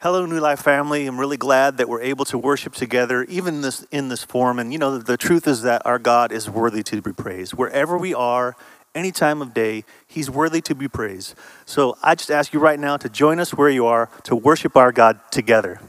Hello, New Life family. I'm really glad that we're able to worship together, even this in this form. And you know, the truth is that our God is worthy to be praised. Wherever we are, any time of day, He's worthy to be praised. So I just ask you right now to join us where you are to worship our God together.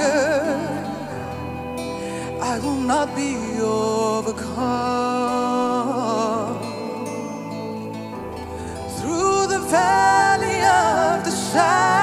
fire, I will not be overcome. Through the valley of the shadow.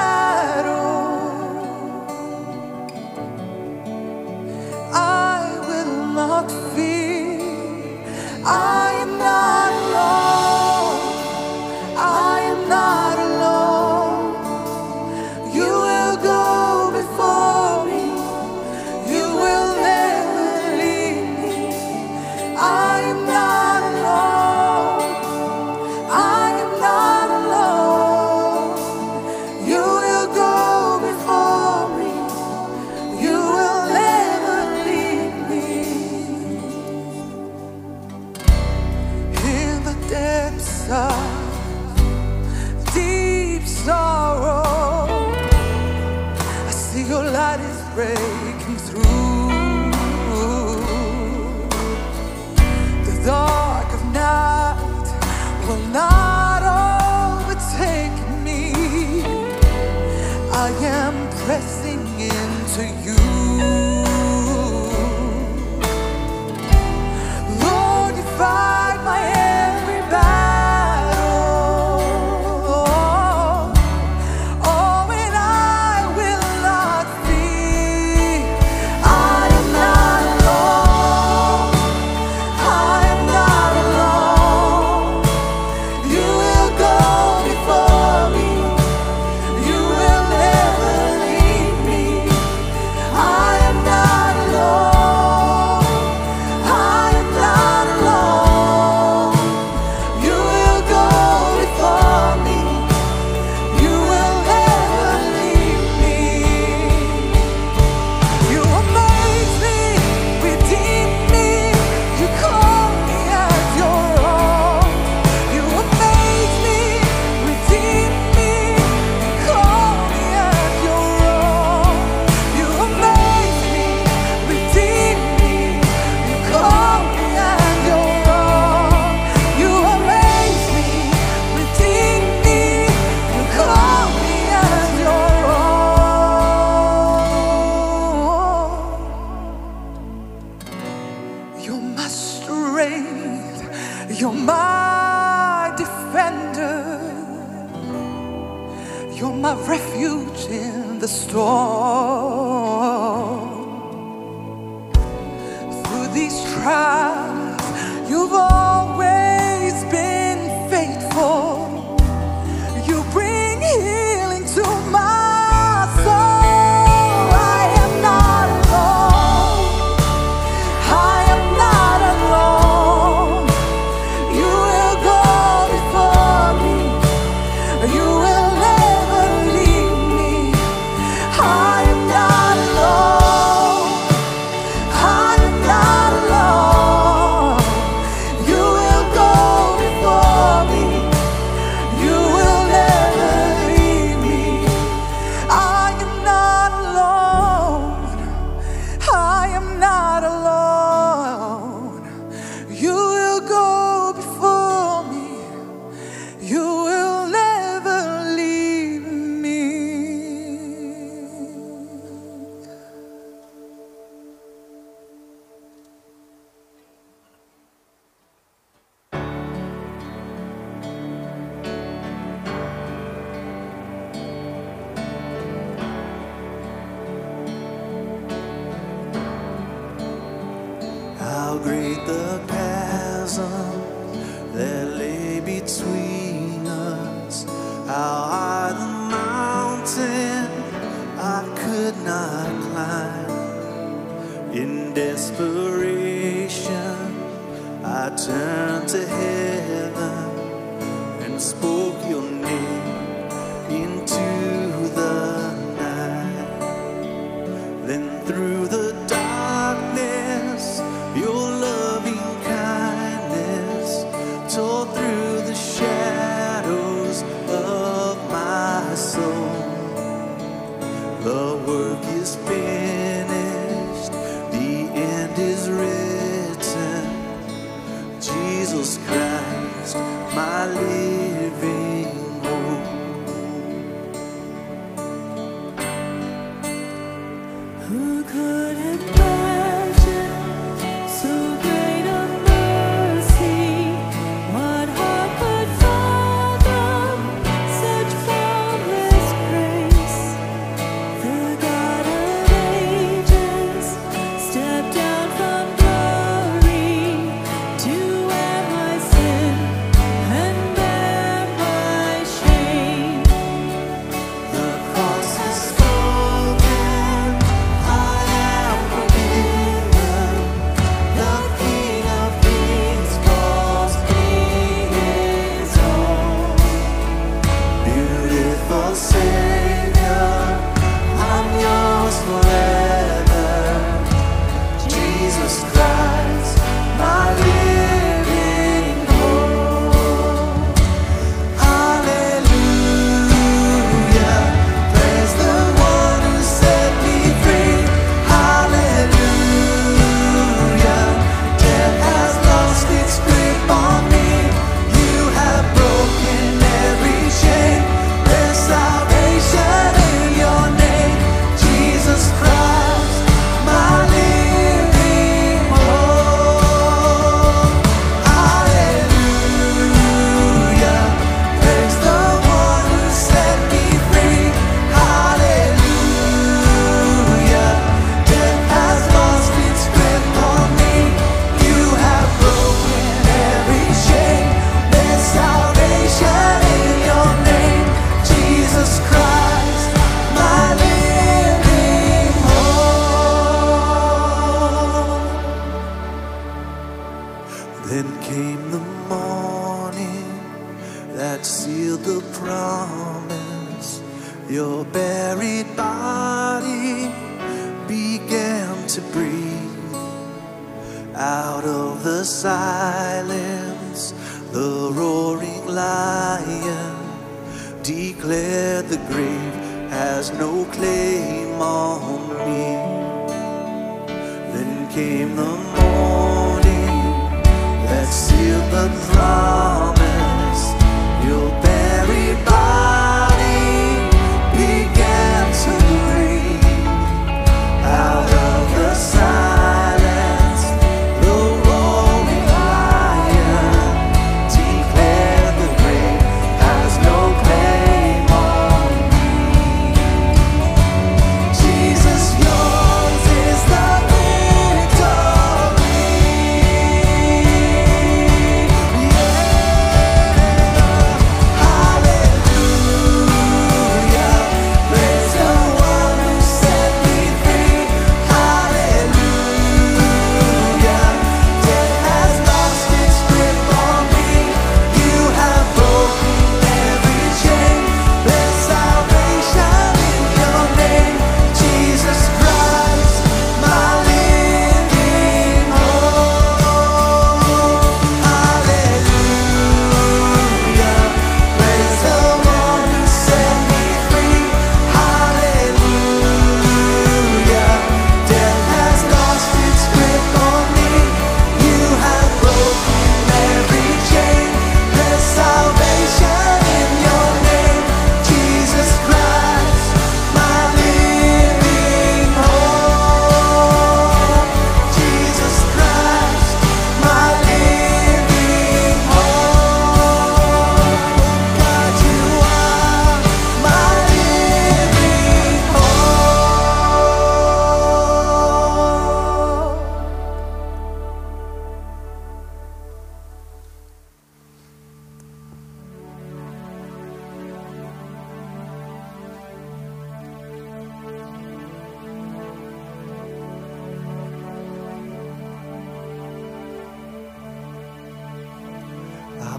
blood.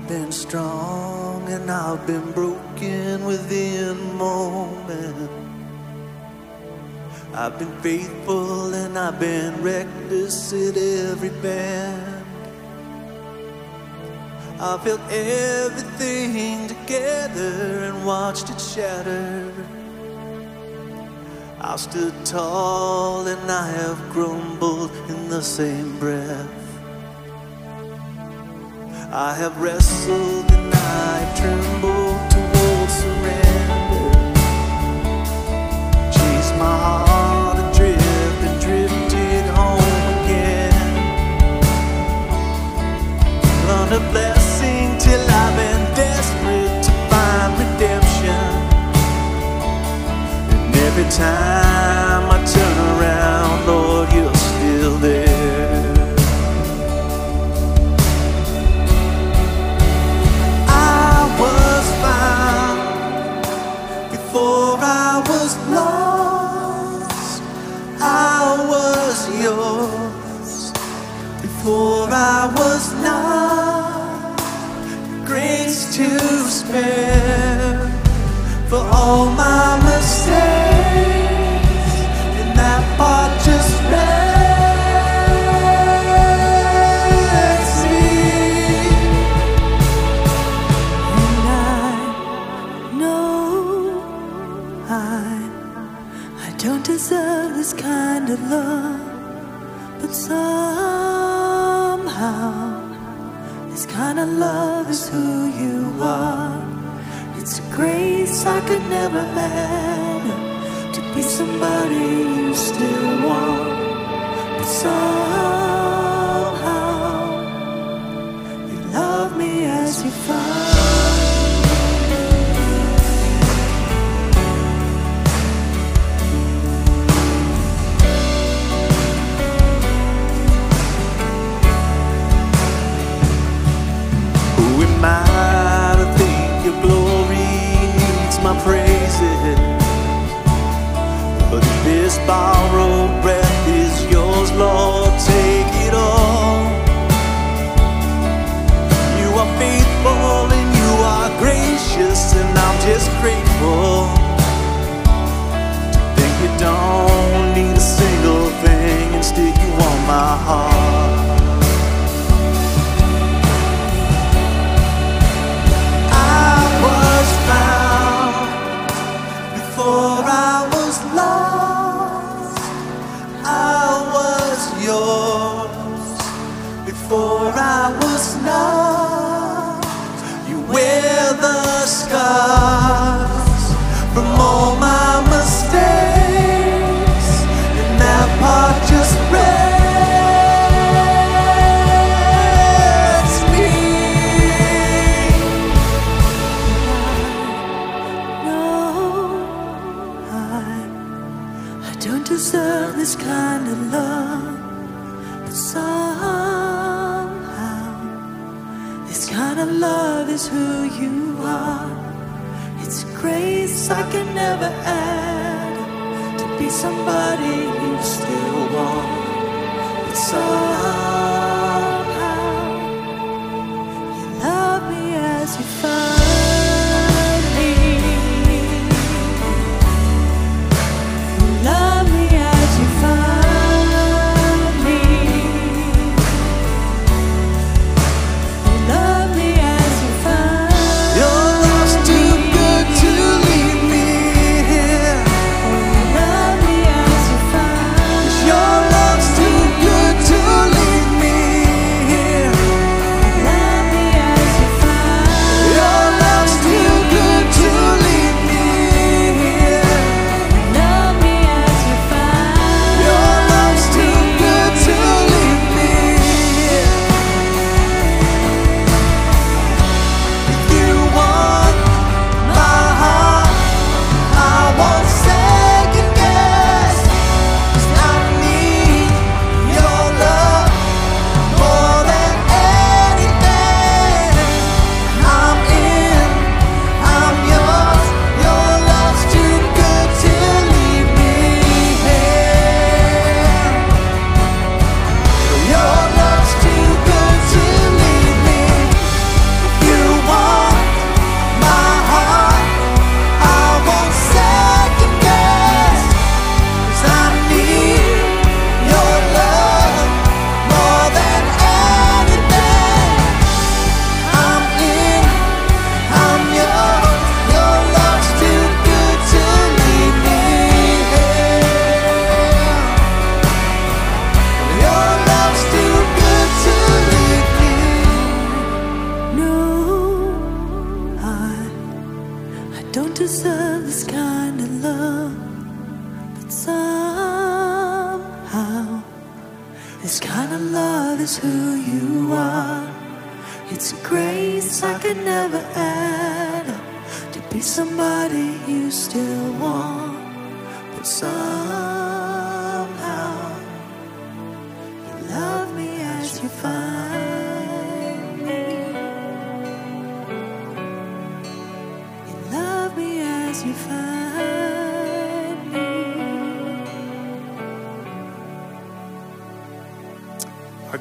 been strong and I've been broken within moment. I've been faithful and I've been reckless at every bend. I felt everything together and watched it shatter. I stood tall and I have grumbled in the same breath. I have wrestled and I've trembled towards surrender. Chased my heart adrift and drifted home again. Learned a blessing till I've been desperate to find redemption. And every time. don't deserve this kind of love, but somehow this kind of love is who you are. It's a grace I could never have to be somebody you still want, but somehow. borrowed breath is yours, Lord. Take it all. You are faithful and you are gracious, and I'm just grateful think you don't need a single thing, and still you want my heart. kind of love is who you are. It's grace I can never add to be somebody you still want. It's all.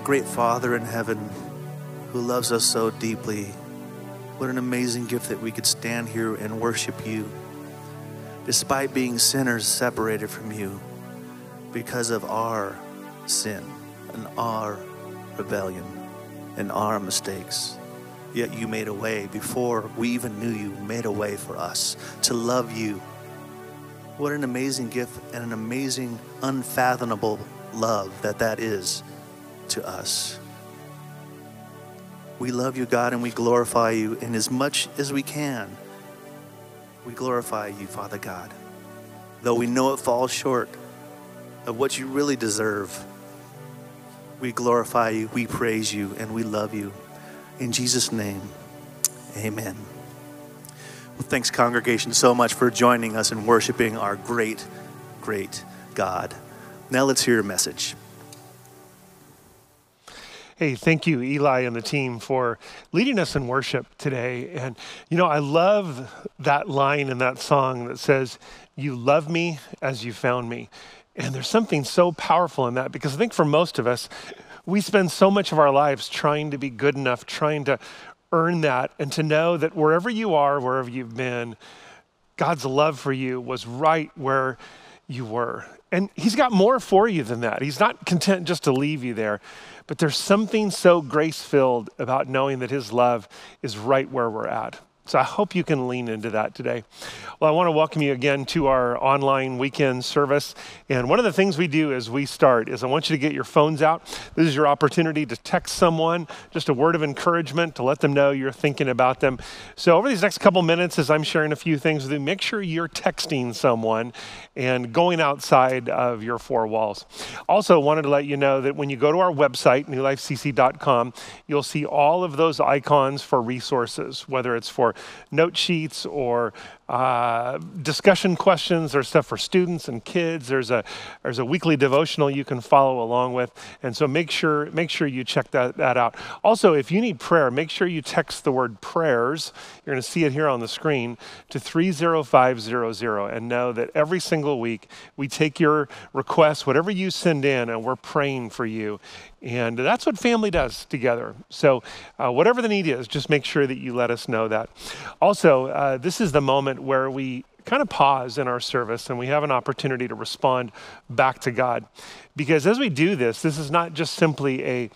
Great Father in heaven who loves us so deeply. What an amazing gift that we could stand here and worship you despite being sinners separated from you because of our sin and our rebellion and our mistakes. Yet you made a way before we even knew you, made a way for us to love you. What an amazing gift and an amazing, unfathomable love that that is to us. We love you, God, and we glorify you in as much as we can. We glorify you, Father God. Though we know it falls short of what you really deserve, we glorify you, we praise you, and we love you. In Jesus' name, amen. Well, thanks, congregation, so much for joining us and worshiping our great, great God. Now let's hear a message. Hey, thank you, Eli and the team, for leading us in worship today. And, you know, I love that line in that song that says, You love me as you found me. And there's something so powerful in that because I think for most of us, we spend so much of our lives trying to be good enough, trying to earn that, and to know that wherever you are, wherever you've been, God's love for you was right where you were. And He's got more for you than that. He's not content just to leave you there. But there's something so grace filled about knowing that His love is right where we're at. So I hope you can lean into that today. Well, I want to welcome you again to our online weekend service. And one of the things we do as we start is I want you to get your phones out. This is your opportunity to text someone, just a word of encouragement to let them know you're thinking about them. So over these next couple minutes, as I'm sharing a few things with you, make sure you're texting someone and going outside of your four walls. Also, wanted to let you know that when you go to our website, newlifecc.com, you'll see all of those icons for resources, whether it's for note sheets or uh, discussion questions. There's stuff for students and kids. There's a there's a weekly devotional you can follow along with, and so make sure make sure you check that that out. Also, if you need prayer, make sure you text the word prayers. You're going to see it here on the screen to 30500, and know that every single week we take your requests, whatever you send in, and we're praying for you. And that's what family does together. So, uh, whatever the need is, just make sure that you let us know that. Also, uh, this is the moment where we kind of pause in our service and we have an opportunity to respond back to God. Because as we do this, this is not just simply a,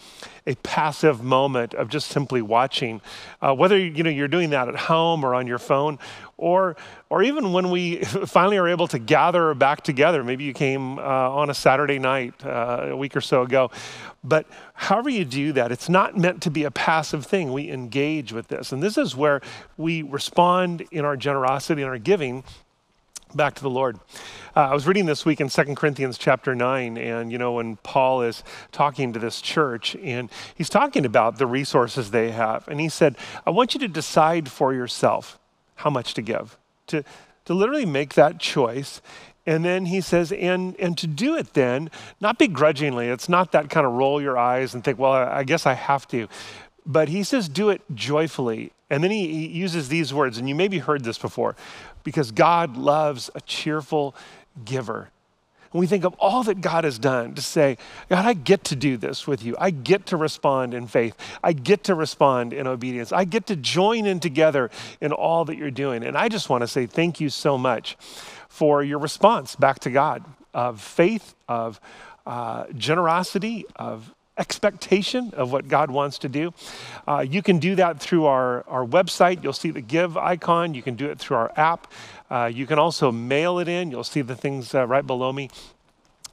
a passive moment of just simply watching. Uh, whether you know, you're doing that at home or on your phone, or, or even when we finally are able to gather back together. Maybe you came uh, on a Saturday night uh, a week or so ago. But however you do that, it's not meant to be a passive thing. We engage with this. And this is where we respond in our generosity and our giving back to the Lord. Uh, I was reading this week in Second Corinthians chapter 9, and you know, when Paul is talking to this church, and he's talking about the resources they have. And he said, I want you to decide for yourself how much to give, to, to literally make that choice. And then he says, and, and to do it then, not begrudgingly, it's not that kind of roll your eyes and think, well, I guess I have to. But he says, do it joyfully. And then he, he uses these words, and you maybe heard this before, because God loves a cheerful giver. And we think of all that God has done to say, God, I get to do this with you. I get to respond in faith. I get to respond in obedience. I get to join in together in all that you're doing. And I just want to say thank you so much for your response back to God of faith, of uh, generosity, of expectation of what God wants to do. Uh, you can do that through our, our website. You'll see the give icon. You can do it through our app. Uh, you can also mail it in. You'll see the things uh, right below me.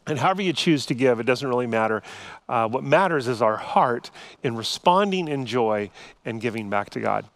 And however you choose to give, it doesn't really matter. Uh, what matters is our heart in responding in joy and giving back to God.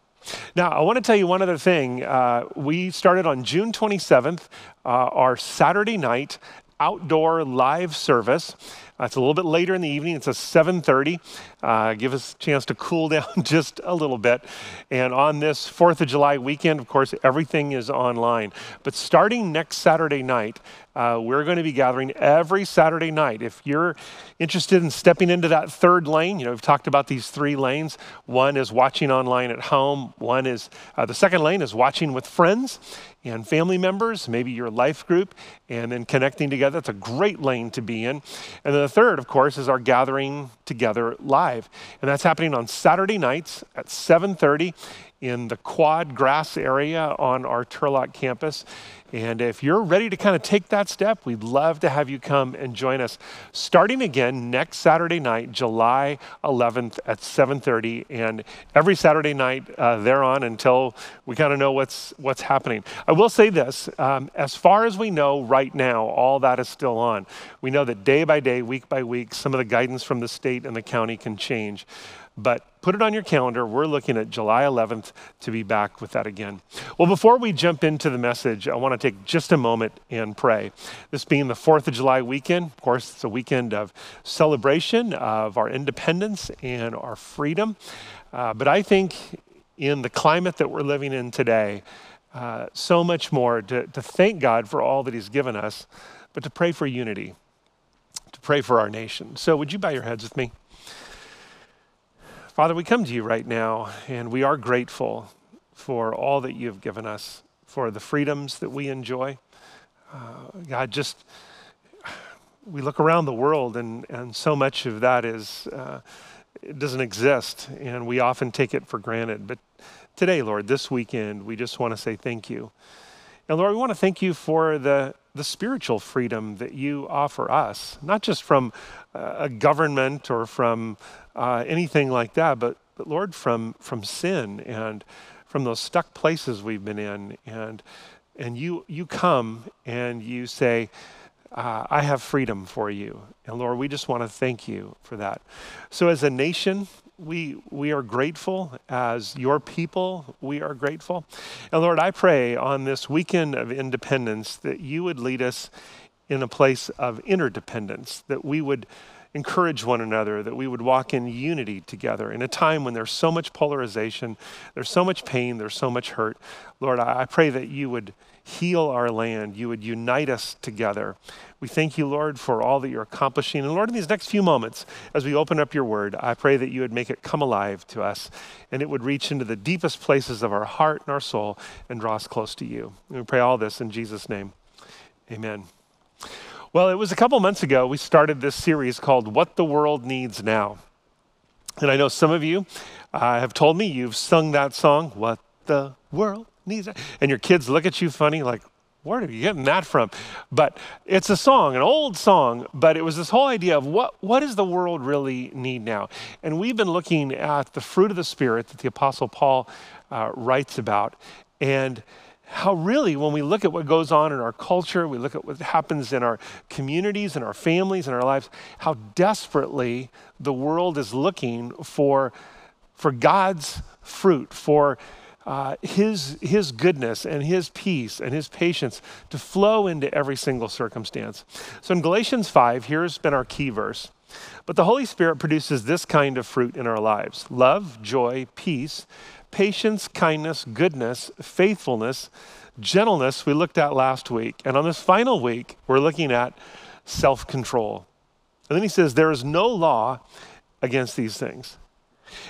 Now, I want to tell you one other thing. Uh, we started on June 27th, uh, our Saturday night outdoor live service. It's a little bit later in the evening. It's a 7:30. Uh, give us a chance to cool down just a little bit. And on this Fourth of July weekend, of course, everything is online. But starting next Saturday night, Uh, we're going to be gathering every Saturday night. If you're interested in stepping into that third lane, you know, we've talked about these three lanes. One is watching online at home. One is, uh, the second lane is watching with friends and family members, maybe your life group, and then connecting together. That's a great lane to be in. And then the third, of course, is our gathering together live. And that's happening on Saturday nights at 7:30 in the quad grass area on our Turlock campus. And if you're ready to kind of take that step, we'd love to have you come and join us. Starting again next Saturday night, July 11th at 7:30, and every Saturday night uh, thereon until we kind of know what's what's happening. I will say this: um, as far as we know right now, all that is still on. We know that day by day, week by week, some of the guidance from the state and the county can change. But put it on your calendar. We're looking at July 11th to be back with that again. Well, before we jump into the message, I want to take just a moment and pray. This being the 4th of July weekend, of course, it's a weekend of celebration of our independence and our freedom. Uh, but I think in the climate that we're living in today, uh, so much more to, to thank God for all that He's given us, but to pray for unity, to pray for our nation. So, would you bow your heads with me? Father, we come to you right now, and we are grateful for all that you have given us, for the freedoms that we enjoy. Uh, God, just we look around the world, and, and so much of that is uh, it doesn't exist, and we often take it for granted. But today, Lord, this weekend, we just want to say thank you. And Lord, we want to thank you for the the spiritual freedom that you offer us, not just from uh, a government or from uh, anything like that, but, but Lord, from, from sin and from those stuck places we've been in. And, and you, you come and you say, uh, I have freedom for you. And Lord, we just want to thank you for that. So, as a nation, we, we are grateful. As your people, we are grateful. And Lord, I pray on this weekend of independence that you would lead us in a place of interdependence, that we would encourage one another, that we would walk in unity together in a time when there's so much polarization, there's so much pain, there's so much hurt. Lord, I, I pray that you would heal our land, you would unite us together. We thank you, Lord, for all that you're accomplishing. And Lord, in these next few moments, as we open up your word, I pray that you would make it come alive to us and it would reach into the deepest places of our heart and our soul and draw us close to you. And we pray all this in Jesus' name. Amen. Well, it was a couple months ago we started this series called What the World Needs Now. And I know some of you uh, have told me you've sung that song, What the World Now. And your kids look at you funny, like, where are you getting that from? But it's a song, an old song, but it was this whole idea of what, what does the world really need now? And we've been looking at the fruit of the Spirit that the Apostle Paul uh, writes about. And how really, when we look at what goes on in our culture, we look at what happens in our communities and our families and our lives, how desperately the world is looking for, for God's fruit, for uh, his, his goodness and his peace and his patience to flow into every single circumstance. So in Galatians 5, here's been our key verse. But the Holy Spirit produces this kind of fruit in our lives love, joy, peace patience, kindness, goodness, faithfulness, gentleness, we looked at last week. And on this final week, we're looking at self control. And then he says, There is no law against these things.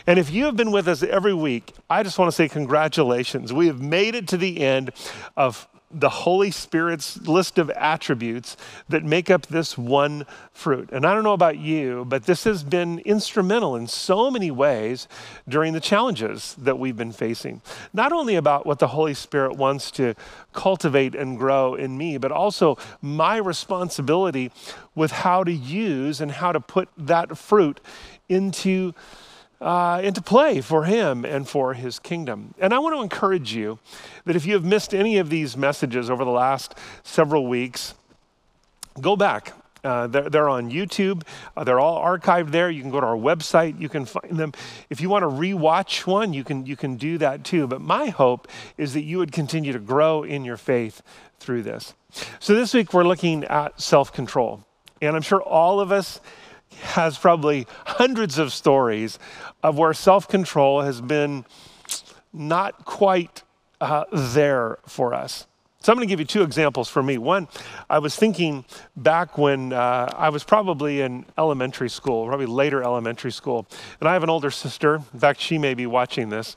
And if you have been with us every week, I just want to say congratulations. We have made it to the end of the Holy Spirit's list of attributes that make up this one fruit. And I don't know about you, but this has been instrumental in so many ways during the challenges that we've been facing. Not only about what the Holy Spirit wants to cultivate and grow in me, but also my responsibility with how to use and how to put that fruit into uh, into play for him and for his kingdom. And I want to encourage you that if you have missed any of these messages over the last several weeks, go back. Uh, they're, they're, on YouTube. Uh, they're all archived there. You can go to our website. You can find them. If you want to rewatch one, you can, you can do that too. But my hope is that you would continue to grow in your faith through this. So this week we're looking at self control. And I'm sure all of us has probably hundreds of stories of where self control has been not quite uh, there for us. So I'm going to give you two examples for me. One, I was thinking back when uh, I was probably in elementary school, probably later elementary school, and I have an older sister. In fact, she may be watching this,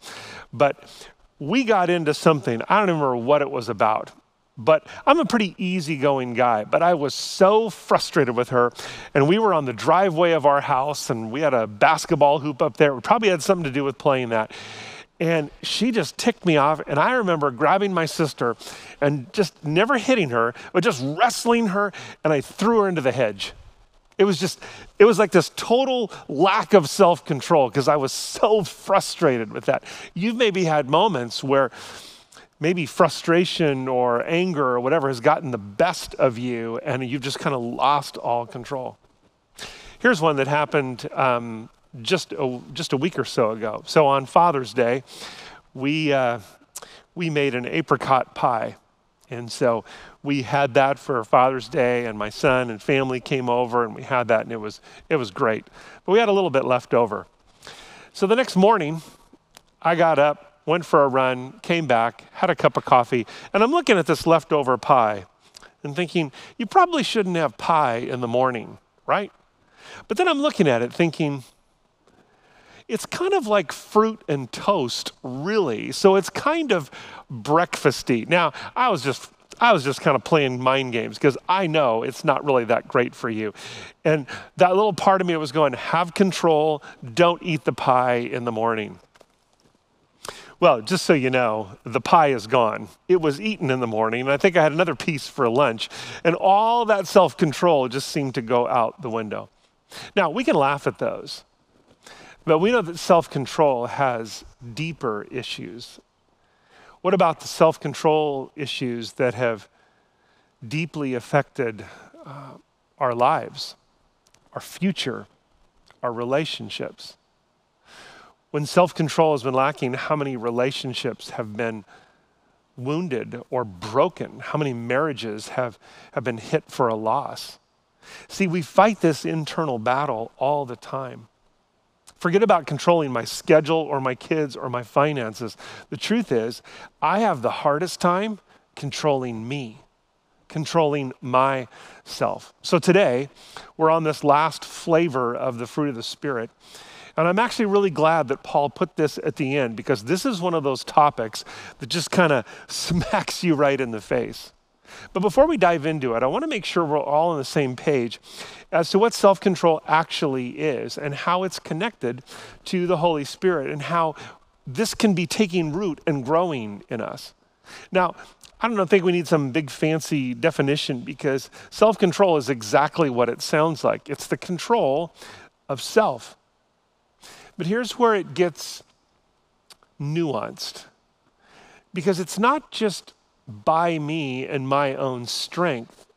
but we got into something. I don't remember what it was about. But I'm a pretty easygoing guy, but I was so frustrated with her. And we were on the driveway of our house, and we had a basketball hoop up there. It probably had something to do with playing that. And she just ticked me off. And I remember grabbing my sister and just never hitting her, but just wrestling her, and I threw her into the hedge. It was just, it was like this total lack of self control because I was so frustrated with that. You've maybe had moments where maybe frustration or anger or whatever has gotten the best of you and you've just kind of lost all control. Here's one that happened um, just, a, just a week or so ago. So on Father's Day, we, uh, we made an apricot pie. And so we had that for Father's Day, and my son and family came over, and we had that, and it was, it was great. But we had a little bit left over. So the next morning, I got up, went for a run, came back, had a cup of coffee, and I'm looking at this leftover pie and thinking, you probably shouldn't have pie in the morning, right? But then I'm looking at it thinking, it's kind of like fruit and toast, really. So it's kind of breakfasty. Now, I was just I was just kind of playing mind games because I know it's not really that great for you. And that little part of me was going, have control, don't eat the pie in the morning. Well, just so you know, the pie is gone. It was eaten in the morning, and I think I had another piece for lunch. And all that self control just seemed to go out the window. Now, we can laugh at those, but we know that self control has deeper issues. What about the self control issues that have deeply affected uh, our lives, our future, our relationships? When self control has been lacking, how many relationships have been wounded or broken? How many marriages have, have been hit for a loss? See, we fight this internal battle all the time. Forget about controlling my schedule or my kids or my finances. The truth is, I have the hardest time controlling me, controlling myself. So today, we're on this last flavor of the fruit of the Spirit. And I'm actually really glad that Paul put this at the end because this is one of those topics that just kind of smacks you right in the face. But before we dive into it, I want to make sure we're all on the same page as to what self control actually is and how it's connected to the Holy Spirit and how this can be taking root and growing in us. Now, I don't think we need some big fancy definition because self control is exactly what it sounds like it's the control of self. But here's where it gets nuanced because it's not just by me and my own strength,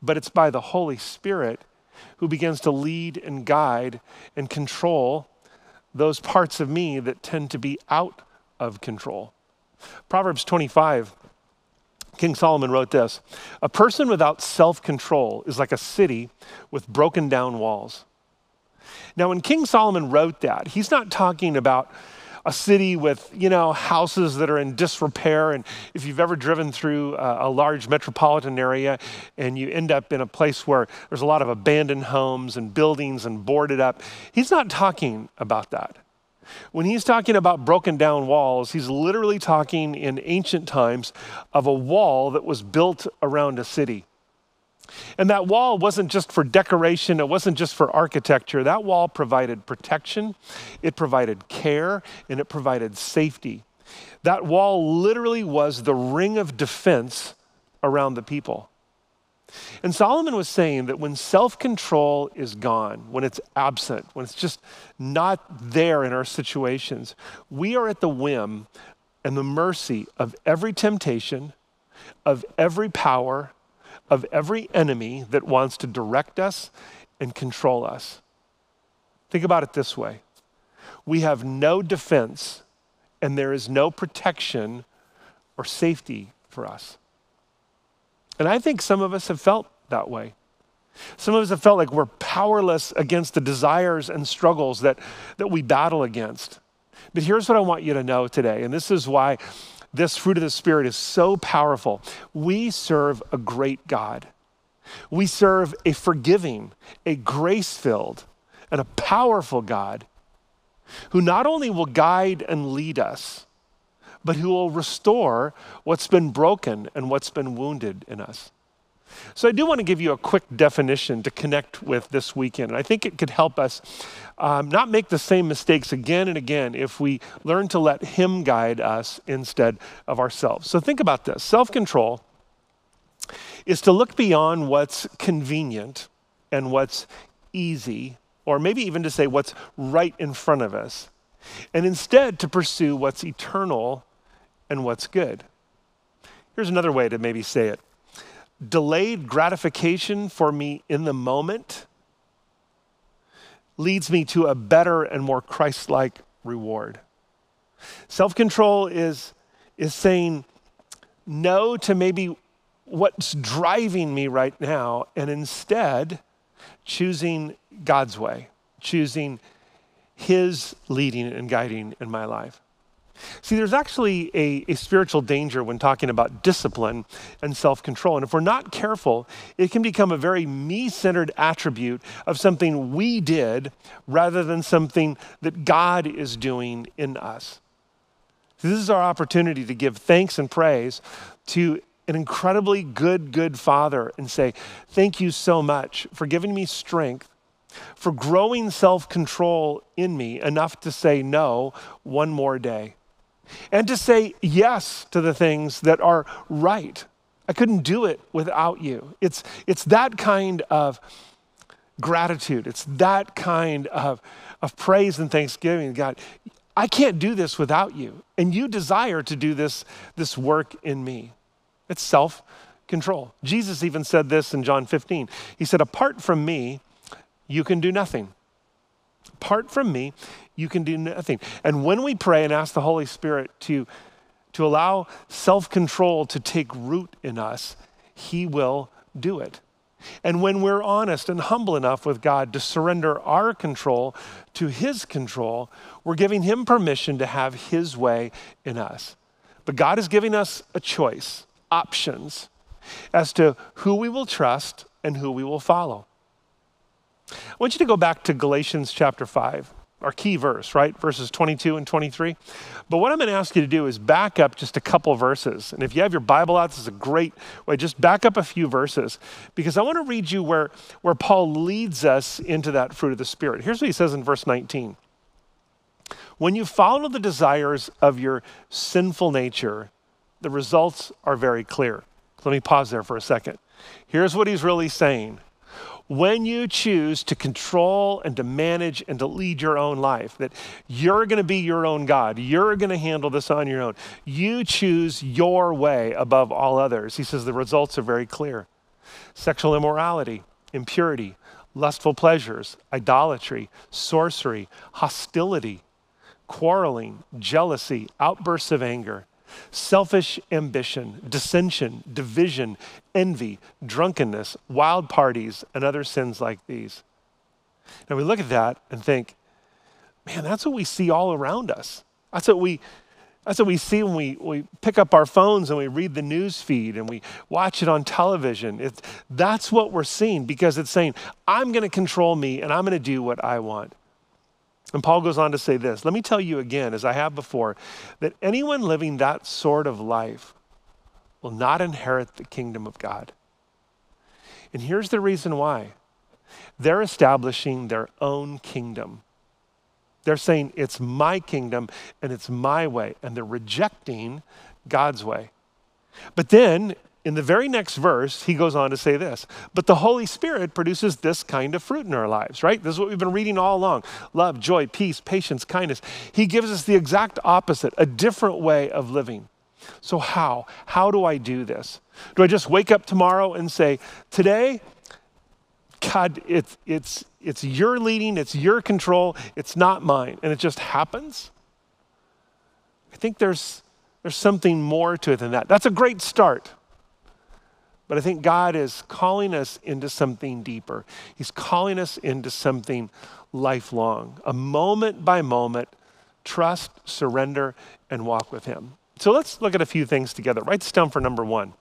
but it's by the Holy Spirit who begins to lead and guide and control those parts of me that tend to be out of control. Proverbs 25, King Solomon wrote this A person without self control is like a city with broken down walls. Now, when King Solomon wrote that, he's not talking about a city with, you know, houses that are in disrepair. And if you've ever driven through a, a, large metropolitan area and you end up in a place where there's a lot of abandoned homes and buildings and boarded up, he's not talking about that. When he's talking about broken down walls, he's literally talking in ancient times of a wall that was built around a city. And that wall wasn't just for decoration, it wasn't just for architecture. That wall provided protection, it provided care, and it provided safety. That wall literally was the ring of defense around the people. And Solomon was saying that when self control is gone, when it's absent, when it's just not there in our situations, we are at the whim and the mercy of every temptation, of every power, of every enemy that wants to direct us and control us. Think about it this way we have no defense, and there is no protection or safety for us. And I think some of us have felt that way. Some of us have felt like we're powerless against the desires and struggles that, that we battle against. But here's what I want you to know today, and this is why this fruit of the Spirit is so powerful. We serve a great God. We serve a forgiving, a grace filled, and a powerful God who not only will guide and lead us, but who will restore what's been broken and what's been wounded in us. So, I do want to give you a quick definition to connect with this weekend. And I think it could help us um, not make the same mistakes again and again if we learn to let Him guide us instead of ourselves. So, think about this self control is to look beyond what's convenient and what's easy, or maybe even to say what's right in front of us, and instead to pursue what's eternal and what's good. Here's another way to maybe say it delayed gratification for me in the moment leads me to a better and more Christ like reward. Self control is, is saying no to maybe what's driving me right now and instead choosing God's way, choosing His leading and guiding in my life. See, there's actually a, a spiritual danger when talking about discipline and self control. And if we're not careful, it can become a very me centered attribute of something we did rather than something that God is doing in us. This is our opportunity to give thanks and praise to an incredibly good, good Father and say, Thank you so much for giving me strength, for growing self control in me enough to say no one more day and to say yes to the things that are right. I couldn't do it without you. It's, it's that kind of gratitude, it's that kind of, of praise and thanksgiving. God, I can't do this without you. And you desire to do this, this work in me. It's self control. Jesus even said this in John 15. He said, Apart from me, you can do nothing. Apart from me, you can do nothing. And when we pray and ask the Holy Spirit to, to allow self control to take root in us, He will do it. And when we're honest and humble enough with God to surrender our control to His control, we're giving Him permission to have His way in us. But God is giving us a choice, options, as to who we will trust and who we will follow. I want you to go back to Galatians chapter 5 our key verse, right? Verses 22 and 23. But what I'm going to ask you to do is back up just a couple verses. And if you have your Bible out, this is a great way. Just back up a few verses because I want to read you where, where Paul leads us into that fruit of the Spirit. Here's what he says in verse 19 When you follow the desires of your sinful nature, the results are very clear. Let me pause there for a second. Here's what he's really saying when you choose to control and to manage and to lead your own life, that you're going to be your own God, you're going to handle this on your own, you choose your way above all others. He says the results are very clear. Sexual immorality, impurity, lustful pleasures, idolatry, sorcery, hostility, quarreling, jealousy, outbursts of anger selfish ambition, dissension, division, envy, drunkenness, wild parties, and other sins like these. Now we look at that and think, man, that's what we see all around us. That's what we that's what we see when we, we pick up our phones and we read the news feed and we watch it on television. That's what we're seeing because it's saying, I'm going to control me and I'm going to do what I want. And Paul goes on to say this Let me tell you again, as I have before, that anyone living that sort of life will not inherit the kingdom of God. And here's the reason why they're establishing their own kingdom. They're saying, It's my kingdom and it's my way. And they're rejecting God's way. But then in the very next verse, he goes on to say this But the Holy Spirit produces this kind of fruit in our lives, right? This is what we've been reading all along love, joy, peace, patience, kindness. He gives us the exact opposite, a different way of living. So, how? How do I do this? Do I just wake up tomorrow and say, Today, God, it's, it's, it's your leading, it's your control, it's not mine, and it just happens? I think there's, there's something more to it than that. That's a great start. But I think God is calling us into something deeper. He's calling us into something lifelong, a moment by moment trust, surrender, and walk with Him. So let's look at a few things together. Write this down for number one.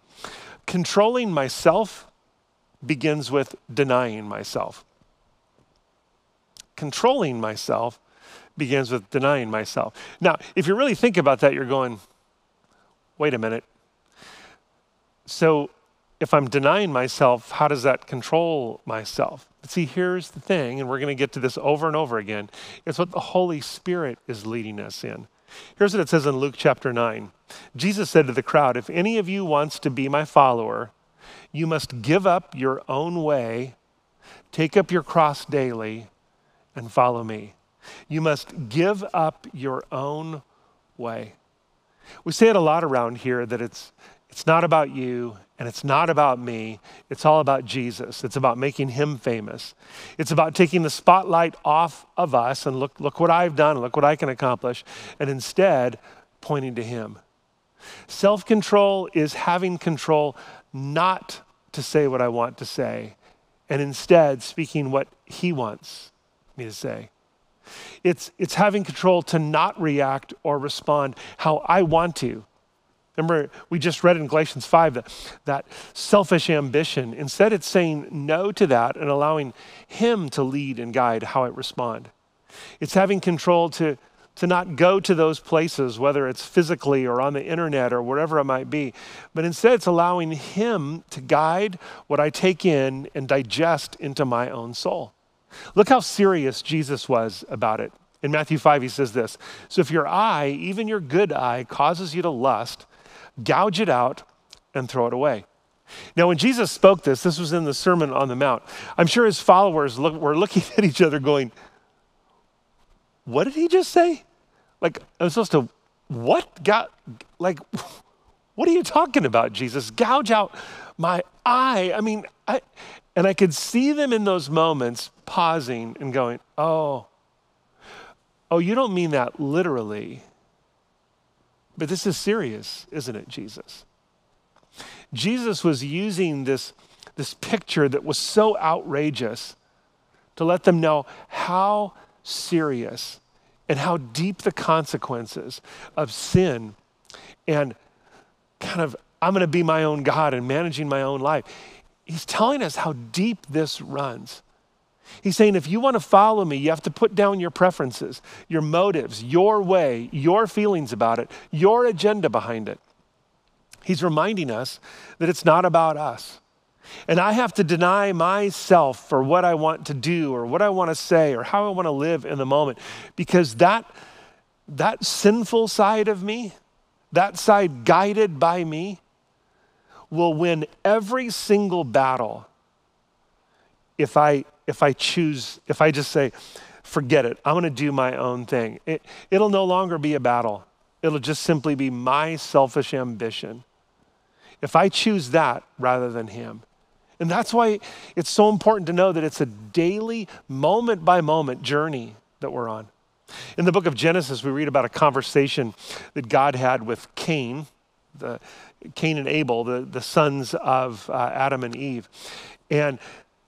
Controlling myself begins with denying myself. Controlling myself begins with denying myself. Now, if you really think about that, you're going, wait a minute. So, if I'm denying myself, how does that control myself? But see, here's the thing, and we're going to get to this over and over again. It's what the Holy Spirit is leading us in. Here's what it says in Luke chapter 9. Jesus said to the crowd, If any of you wants to be my follower, you must give up your own way, take up your cross daily, and follow me. You must give up your own way. We say it a lot around here that it's, it's not about you and it's not about me. It's all about Jesus. It's about making him famous. It's about taking the spotlight off of us and look, look what I've done, look what I can accomplish, and instead pointing to him. Self control is having control not to say what I want to say, and instead speaking what he wants me to say. It's, it's having control to not react or respond how I want to. Remember, we just read in Galatians 5 that, that selfish ambition. Instead, it's saying no to that and allowing Him to lead and guide how I respond. It's having control to, to not go to those places, whether it's physically or on the internet or wherever it might be, but instead it's allowing Him to guide what I take in and digest into my own soul. Look how serious Jesus was about it. In Matthew 5, he says this So if your eye, even your good eye, causes you to lust, gouge it out and throw it away. Now, when Jesus spoke this, this was in the Sermon on the Mount. I'm sure his followers look, were looking at each other going, What did he just say? Like, I'm supposed to, what? God, like, what are you talking about, Jesus? Gouge out my eye. I mean, I, and I could see them in those moments pausing and going, Oh, oh, you don't mean that literally. But this is serious, isn't it, Jesus? Jesus was using this, this picture that was so outrageous to let them know how serious and how deep the consequences of sin and kind of, I'm going to be my own God and managing my own life. He's telling us how deep this runs. He's saying, if you want to follow me, you have to put down your preferences, your motives, your way, your feelings about it, your agenda behind it. He's reminding us that it's not about us. And I have to deny myself for what I want to do or what I want to say or how I want to live in the moment because that, that sinful side of me, that side guided by me, will win every single battle if I if I choose, if I just say, forget it, I'm going to do my own thing. It, it'll no longer be a battle. It'll just simply be my selfish ambition. If I choose that rather than Him. And that's why it's so important to know that it's a daily, moment by moment journey that we're on. In the book of Genesis, we read about a conversation that God had with Cain, the, Cain and Abel, the, the sons of uh, Adam and Eve. And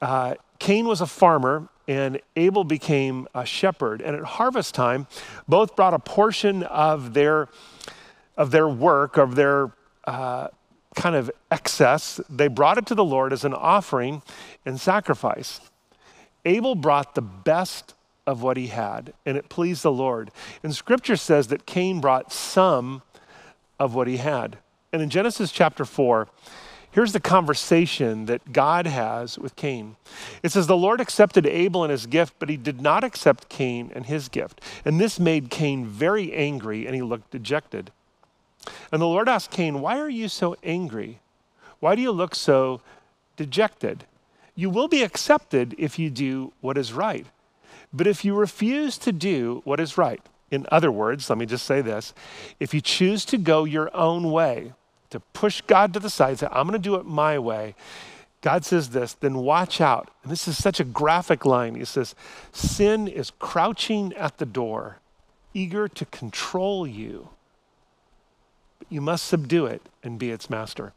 uh, Cain was a farmer and Abel became a shepherd. And at harvest time, both brought a portion of their, of their work, of their uh, kind of excess. They brought it to the Lord as an offering and sacrifice. Abel brought the best of what he had, and it pleased the Lord. And scripture says that Cain brought some of what he had. And in Genesis chapter 4, Here's the conversation that God has with Cain. It says, The Lord accepted Abel and his gift, but he did not accept Cain and his gift. And this made Cain very angry, and he looked dejected. And the Lord asked Cain, Why are you so angry? Why do you look so dejected? You will be accepted if you do what is right. But if you refuse to do what is right, in other words, let me just say this if you choose to go your own way, to push God to the side, say, I'm going to do it my way. God says this, then watch out. And this is such a graphic line. He says, Sin is crouching at the door, eager to control you. But you must subdue it and be its master.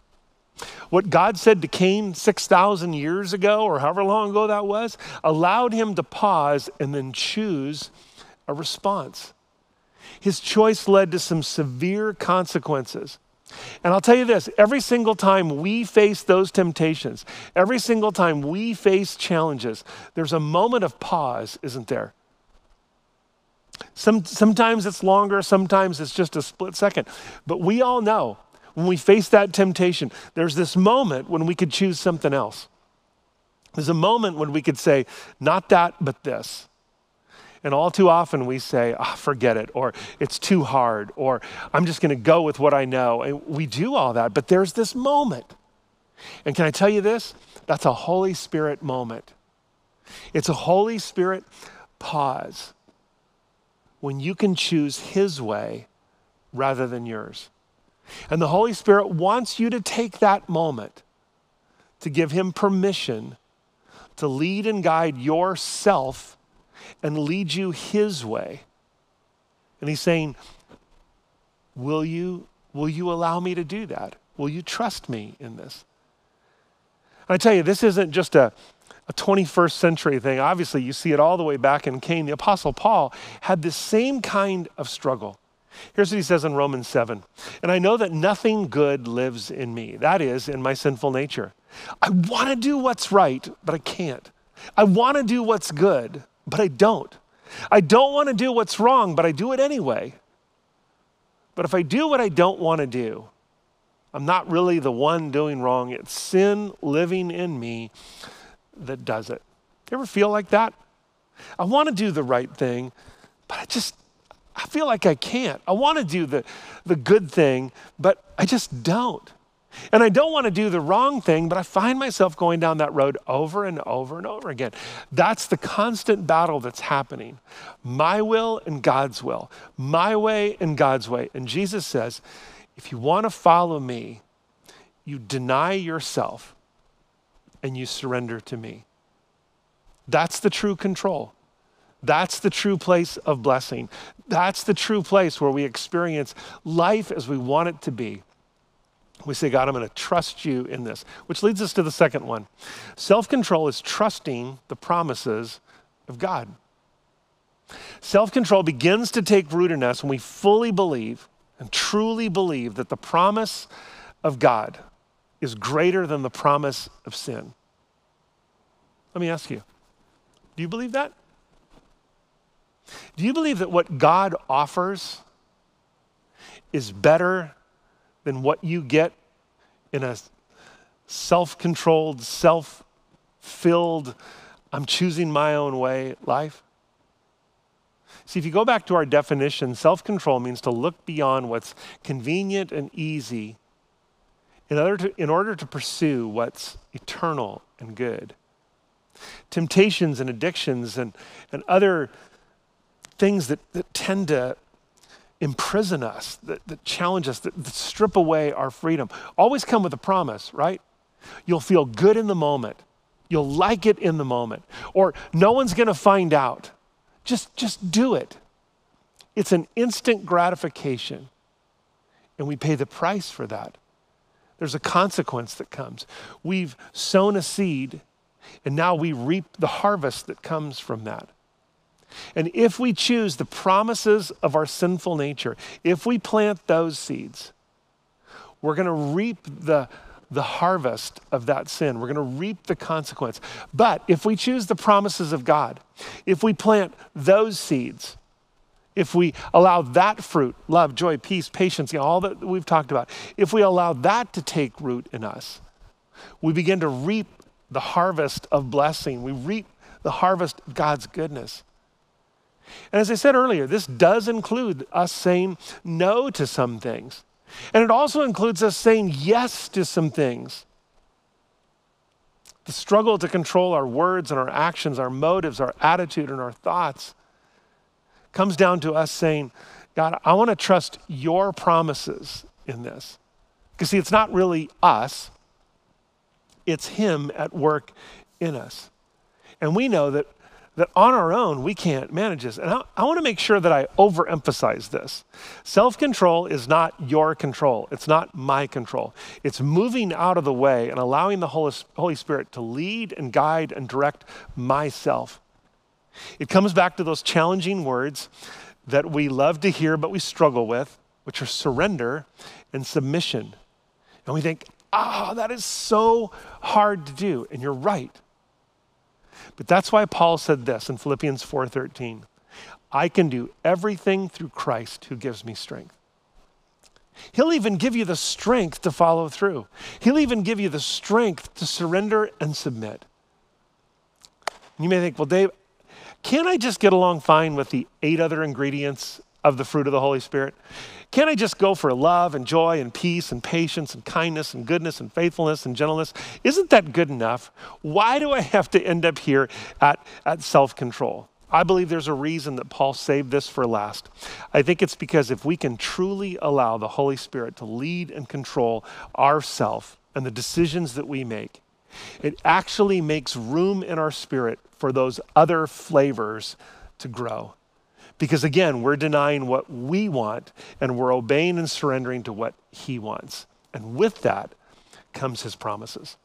What God said to Cain 6,000 years ago, or however long ago that was, allowed him to pause and then choose a response. His choice led to some severe consequences. And I'll tell you this every single time we face those temptations, every single time we face challenges, there's a moment of pause, isn't there? Some, sometimes it's longer, sometimes it's just a split second. But we all know when we face that temptation, there's this moment when we could choose something else. There's a moment when we could say, not that, but this. And all too often we say, oh, forget it, or it's too hard, or I'm just going to go with what I know. And we do all that, but there's this moment. And can I tell you this? That's a Holy Spirit moment. It's a Holy Spirit pause when you can choose His way rather than yours. And the Holy Spirit wants you to take that moment to give Him permission to lead and guide yourself and lead you his way. And he's saying, Will you, will you allow me to do that? Will you trust me in this? And I tell you, this isn't just a, a 21st century thing. Obviously, you see it all the way back in Cain. The Apostle Paul had this same kind of struggle. Here's what he says in Romans 7 And I know that nothing good lives in me, that is, in my sinful nature. I want to do what's right, but I can't. I want to do what's good, but I don't. I don't want to do what's wrong, but I do it anyway. But if I do what I don't want to do, I'm not really the one doing wrong. It's sin living in me that does it. You ever feel like that? I want to do the right thing, but I just I feel like I can't. I want to do the, the good thing, but I just don't. And I don't want to do the wrong thing, but I find myself going down that road over and over and over again. That's the constant battle that's happening. My will and God's will, my way and God's way. And Jesus says, if you want to follow me, you deny yourself and you surrender to me. That's the true control. That's the true place of blessing. That's the true place where we experience life as we want it to be. We say, God, I'm going to trust you in this, which leads us to the second one. Self control is trusting the promises of God. Self control begins to take root in us when we fully believe and truly believe that the promise of God is greater than the promise of sin. Let me ask you do you believe that? Do you believe that what God offers is better than what you get in a self controlled, self filled, I'm choosing my own way life? See, if you go back to our definition, self control means to look beyond what's convenient and easy in order, to, in order to pursue what's eternal and good. Temptations and addictions and, and other things that, that tend to imprison us, that, that challenge us, that, that strip away our freedom, always come with a promise, right? You'll feel good in the moment. You'll like it in the moment. Or no one's going to find out. Just, just do it. It's an instant gratification. And we pay the price for that. There's a consequence that comes. We've sown a seed, and now we reap the harvest that comes from that. And if we choose the promises of our sinful nature, if we plant those seeds, we're going to reap the, the harvest of that sin. We're going to reap the consequence. But if we choose the promises of God, if we plant those seeds, if we allow that fruit, love, joy, peace, patience, you know, all that we've talked about, if we allow that to take root in us, we begin to reap the harvest of blessing. We reap the harvest of God's goodness. And as I said earlier, this does include us saying no to some things. And it also includes us saying yes to some things. The struggle to control our words and our actions, our motives, our attitude, and our thoughts comes down to us saying, God, I want to trust your promises in this. Because, see, it's not really us, it's Him at work in us. And we know that that on our own we can't manage this. And I, I want to make sure that I overemphasize this. Self control is not your control, it's not my control. It's moving out of the way and allowing the Holy, Spirit to lead and guide and direct myself. It comes back to those challenging words that we love to hear but we struggle with, which are surrender and submission. And we think, ah, oh, that is so hard to do. And you're right. But that's why Paul said this in Philippians 4:13. I can do everything through Christ who gives me strength. He'll even give you the strength to follow through. He'll even give you the strength to surrender and submit. You may think, well, Dave, can't I just get along fine with the eight other ingredients of the fruit of the Holy Spirit? Can't I just go for love and joy and peace and patience and kindness and goodness and faithfulness and gentleness? Isn't that good enough? Why do I have to end up here at, at self control? I believe there's a reason that Paul saved this for last. I think it's because if we can truly allow the Holy Spirit to lead and control ourself and the decisions that we make, it actually makes room in our spirit for those other flavors to grow. Because again, we're denying what we want and we're obeying and surrendering to what He wants. And with that comes His promises.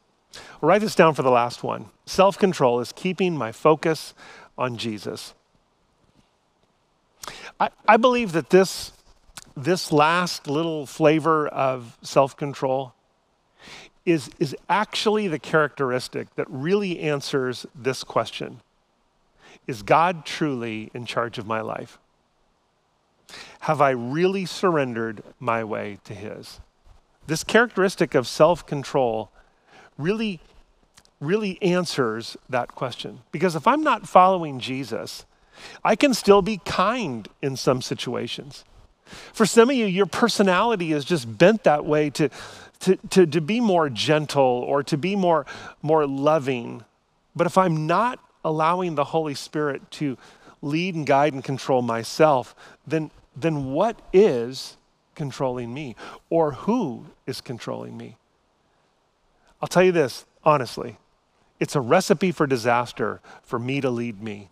We'll write this down for the last one. Self control is keeping my focus on Jesus. I, I believe that this, this last little flavor of self control is, is actually the characteristic that really answers this question Is God truly in charge of my life? Have I really surrendered my way to His? This characteristic of self control really, really answers that question. Because if I'm not following Jesus, I can still be kind in some situations. For some of you, your personality is just bent that way to, to, to, to be more gentle or to be more, more loving. But if I'm not allowing the Holy Spirit to lead and guide and control myself, then, then what is controlling me? Or who is controlling me? I'll tell you this honestly it's a recipe for disaster for me to lead me.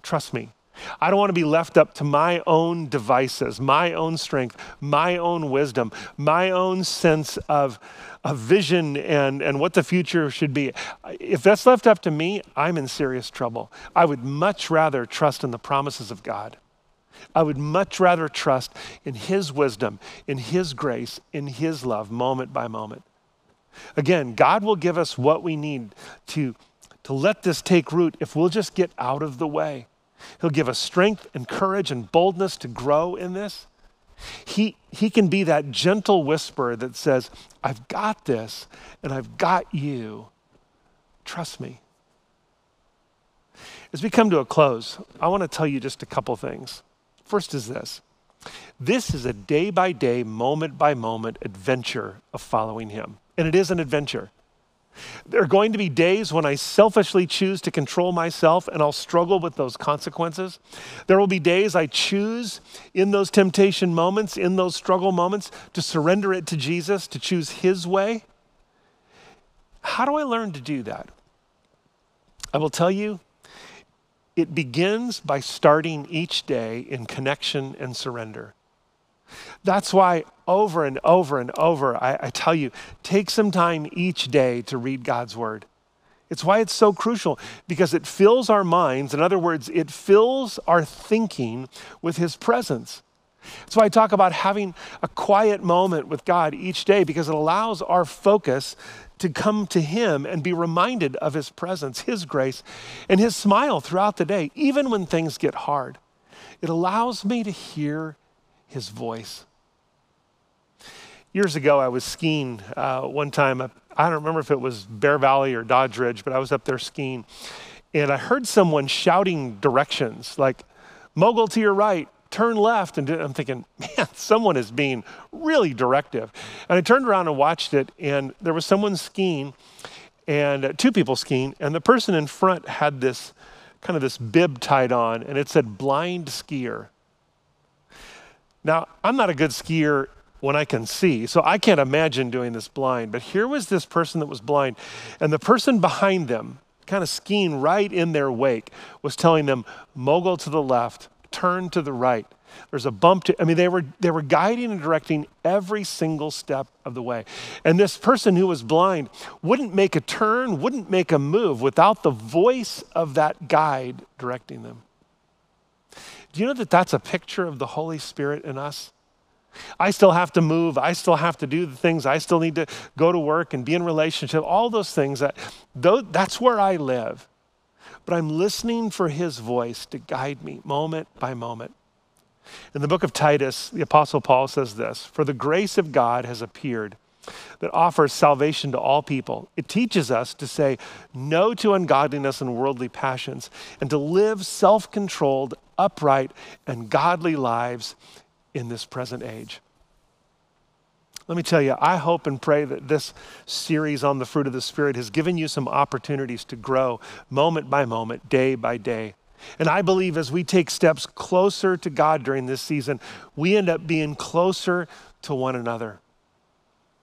Trust me. I don't want to be left up to my own devices, my own strength, my own wisdom, my own sense of, of vision and, and what the future should be. If that's left up to me, I'm in serious trouble. I would much rather trust in the promises of God. I would much rather trust in His wisdom, in His grace, in His love, moment by moment. Again, God will give us what we need to, to let this take root if we'll just get out of the way. He'll give us strength and courage and boldness to grow in this. He, he can be that gentle whisper that says, I've got this and I've got you. Trust me. As we come to a close, I want to tell you just a couple things. First is this this is a day by day, moment by moment adventure of following Him. And it is an adventure. There are going to be days when I selfishly choose to control myself and I'll struggle with those consequences. There will be days I choose in those temptation moments, in those struggle moments, to surrender it to Jesus, to choose His way. How do I learn to do that? I will tell you, it begins by starting each day in connection and surrender. That's why over and over and over, I, I, tell you, take some time each day to read God's word. It's why it's so crucial because it fills our minds. In other words, it fills our thinking with His presence. That's why I talk about having a quiet moment with God each day because it allows our focus to come to Him and be reminded of His presence, His grace, and His smile throughout the day, even when things get hard. It allows me to hear his voice. Years ago, I was skiing uh, one time. I don't remember if it was Bear Valley or Dodge Ridge, but I was up there skiing. And I heard someone shouting directions like, mogul to your right, turn left. And I'm thinking, man, someone is being really directive. And I turned around and watched it, and there was someone skiing, and uh, two people skiing, and the person in front had this kind of this bib tied on, and it said blind skier. Now, I'm not a good skier when I can see, so I can't imagine doing this blind. But here was this person that was blind, and the person behind them, kind of skiing right in their wake, was telling them, mogul to the left, turn to the right. There's a bump to, I mean, they were, they were guiding and directing every single step of the way. And this person who was blind wouldn't make a turn, wouldn't make a move without the voice of that guide directing them. Do you know that that's a picture of the Holy Spirit in us? I still have to move. I still have to do the things. I still need to go to work and be in relationship. All those things that that's where I live. But I'm listening for his voice to guide me moment by moment. In the book of Titus, the apostle Paul says this, "For the grace of God has appeared that offers salvation to all people. It teaches us to say no to ungodliness and worldly passions and to live self controlled, upright, and godly lives in this present age. Let me tell you, I hope and pray that this series on the fruit of the Spirit has given you some opportunities to grow moment by moment, day by day. And I believe as we take steps closer to God during this season, we end up being closer to one another.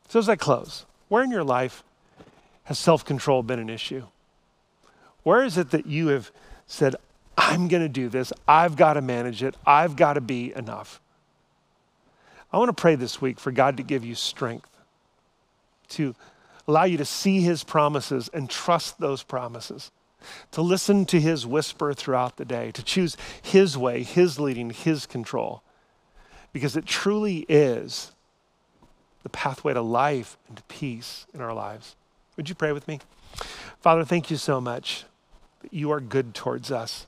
So, as I close, where in your life has self control been an issue? Where is it that you have said, I'm going to do this, I've got to manage it, I've got to be enough? I want to pray this week for God to give you strength, to allow you to see his promises and trust those promises, to listen to his whisper throughout the day, to choose his way, his leading, his control, because it truly is the pathway to life and to peace in our lives. Would you pray with me? Father, thank you so much that you are good towards us.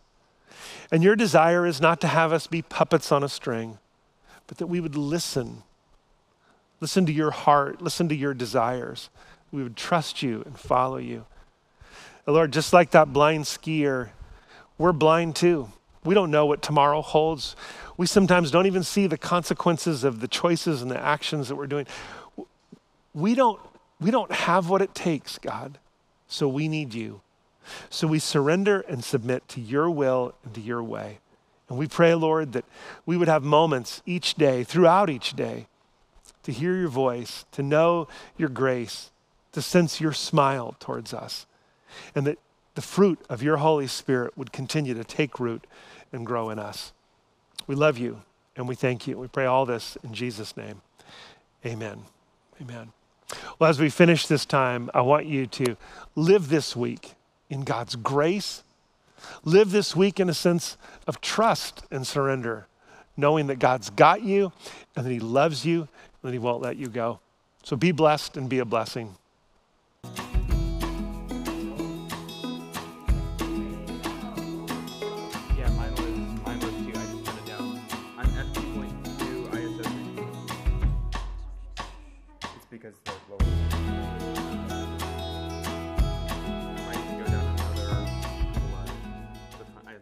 And your desire is not to have us be puppets on a string, but that we would listen. Listen to your heart, listen to your desires. We would trust you and follow you. Lord, just like that blind skier, we're blind too. We don't know what tomorrow holds. We sometimes don't even see the consequences of the choices and the actions that we're doing. We don't, we don't have what it takes, God, so we need you. So we surrender and submit to your will and to your way. And we pray, Lord, that we would have moments each day, throughout each day, to hear your voice, to know your grace, to sense your smile towards us, and that the fruit of your Holy Spirit would continue to take root and grow in us. We love you and we thank you. We pray all this in Jesus' name. Amen. Amen. Well, as we finish this time, I want you to live this week in God's grace. Live this week in a sense of trust and surrender, knowing that God's got you and that He loves you and that He won't let you go. So be blessed and be a blessing.